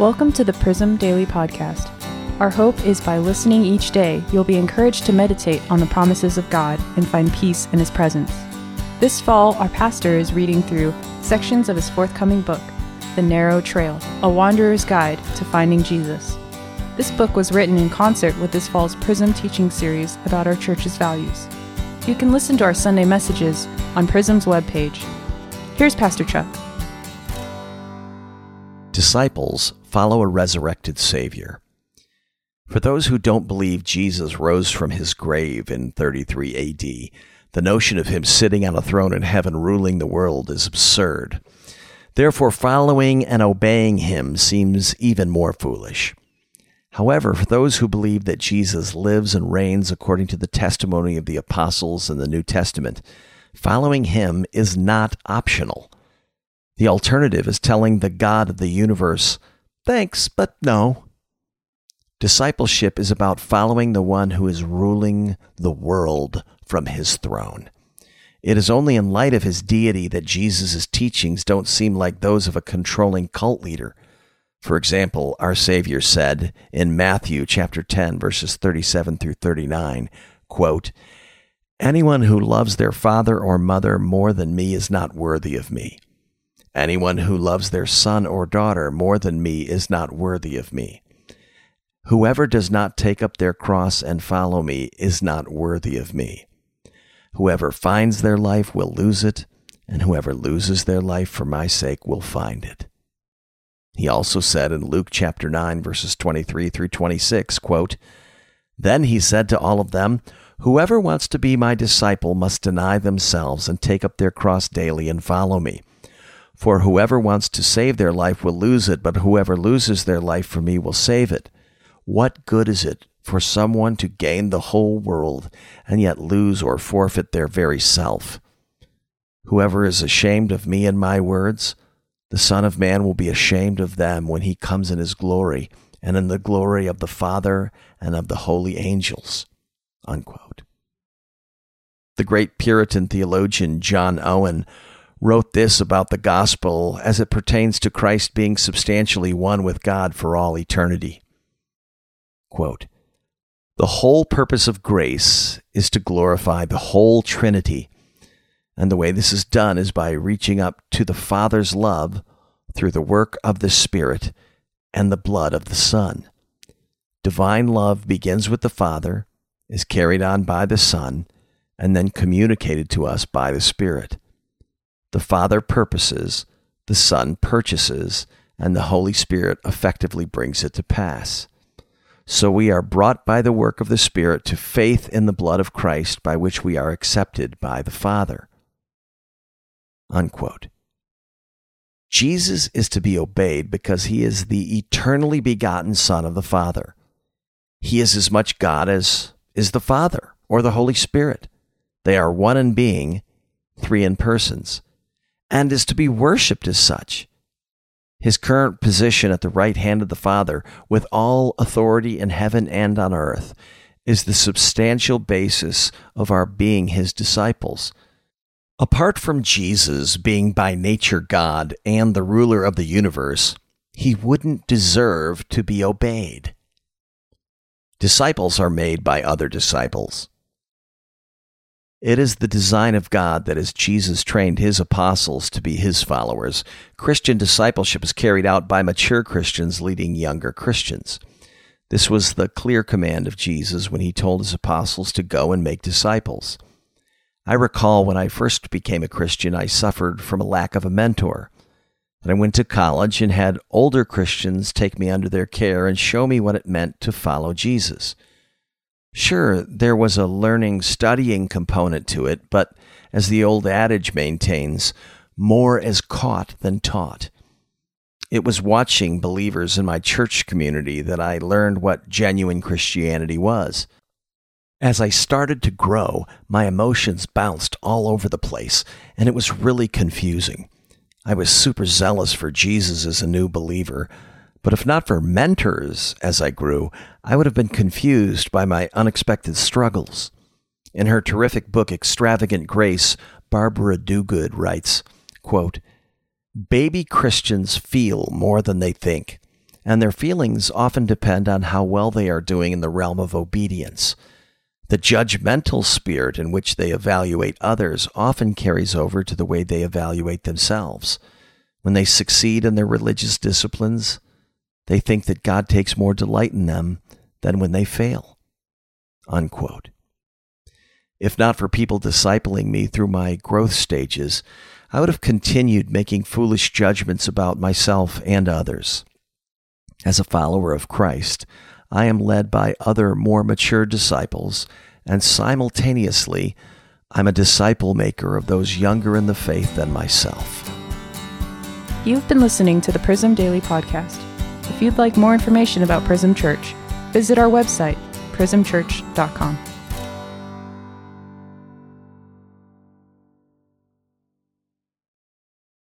Welcome to the Prism Daily Podcast. Our hope is by listening each day, you'll be encouraged to meditate on the promises of God and find peace in His presence. This fall, our pastor is reading through sections of his forthcoming book, The Narrow Trail A Wanderer's Guide to Finding Jesus. This book was written in concert with this fall's Prism teaching series about our church's values. You can listen to our Sunday messages on Prism's webpage. Here's Pastor Chuck. Disciples follow a resurrected Savior. For those who don't believe Jesus rose from his grave in 33 AD, the notion of him sitting on a throne in heaven ruling the world is absurd. Therefore, following and obeying him seems even more foolish. However, for those who believe that Jesus lives and reigns according to the testimony of the apostles in the New Testament, following him is not optional. The alternative is telling the God of the universe, thanks, but no. Discipleship is about following the one who is ruling the world from his throne. It is only in light of his deity that Jesus' teachings don't seem like those of a controlling cult leader. For example, our Savior said in Matthew chapter 10 verses 37 through 39, quote, Anyone who loves their father or mother more than me is not worthy of me. Anyone who loves their son or daughter more than me is not worthy of me. Whoever does not take up their cross and follow me is not worthy of me. Whoever finds their life will lose it, and whoever loses their life for my sake will find it. He also said in Luke chapter 9 verses 23 through 26, quote, Then he said to all of them, Whoever wants to be my disciple must deny themselves and take up their cross daily and follow me. For whoever wants to save their life will lose it, but whoever loses their life for me will save it. What good is it for someone to gain the whole world and yet lose or forfeit their very self? Whoever is ashamed of me and my words, the Son of Man will be ashamed of them when he comes in his glory and in the glory of the Father and of the holy angels. Unquote. The great Puritan theologian John Owen wrote this about the gospel as it pertains to Christ being substantially one with God for all eternity. Quote, the whole purpose of grace is to glorify the whole Trinity. And the way this is done is by reaching up to the Father's love through the work of the Spirit and the blood of the Son. Divine love begins with the Father, is carried on by the Son, and then communicated to us by the Spirit. The Father purposes, the Son purchases, and the Holy Spirit effectively brings it to pass. So we are brought by the work of the Spirit to faith in the blood of Christ by which we are accepted by the Father. Unquote. Jesus is to be obeyed because he is the eternally begotten Son of the Father. He is as much God as is the Father or the Holy Spirit. They are one in being, three in persons and is to be worshiped as such. His current position at the right hand of the Father, with all authority in heaven and on earth, is the substantial basis of our being his disciples. Apart from Jesus being by nature God and the ruler of the universe, he wouldn't deserve to be obeyed. Disciples are made by other disciples. It is the design of God that as Jesus trained his apostles to be his followers, Christian discipleship is carried out by mature Christians leading younger Christians. This was the clear command of Jesus when he told his apostles to go and make disciples. I recall when I first became a Christian, I suffered from a lack of a mentor. But I went to college and had older Christians take me under their care and show me what it meant to follow Jesus. Sure, there was a learning, studying component to it, but as the old adage maintains, more is caught than taught. It was watching believers in my church community that I learned what genuine Christianity was. As I started to grow, my emotions bounced all over the place, and it was really confusing. I was super zealous for Jesus as a new believer, but if not for mentors as I grew, I would have been confused by my unexpected struggles. In her terrific book, Extravagant Grace, Barbara Duguid writes, quote, Baby Christians feel more than they think. and their feelings often depend on how well they are doing in the realm of obedience. The judgmental spirit in which they evaluate others often carries over to the way they evaluate themselves. When they succeed in their religious disciplines, they think that God takes more delight in them than when they fail. Unquote. If not for people discipling me through my growth stages, I would have continued making foolish judgments about myself and others. As a follower of Christ, I am led by other more mature disciples, and simultaneously, I'm a disciple maker of those younger in the faith than myself. You've been listening to the Prism Daily Podcast. If you'd like more information about Prism Church, visit our website, prismchurch.com.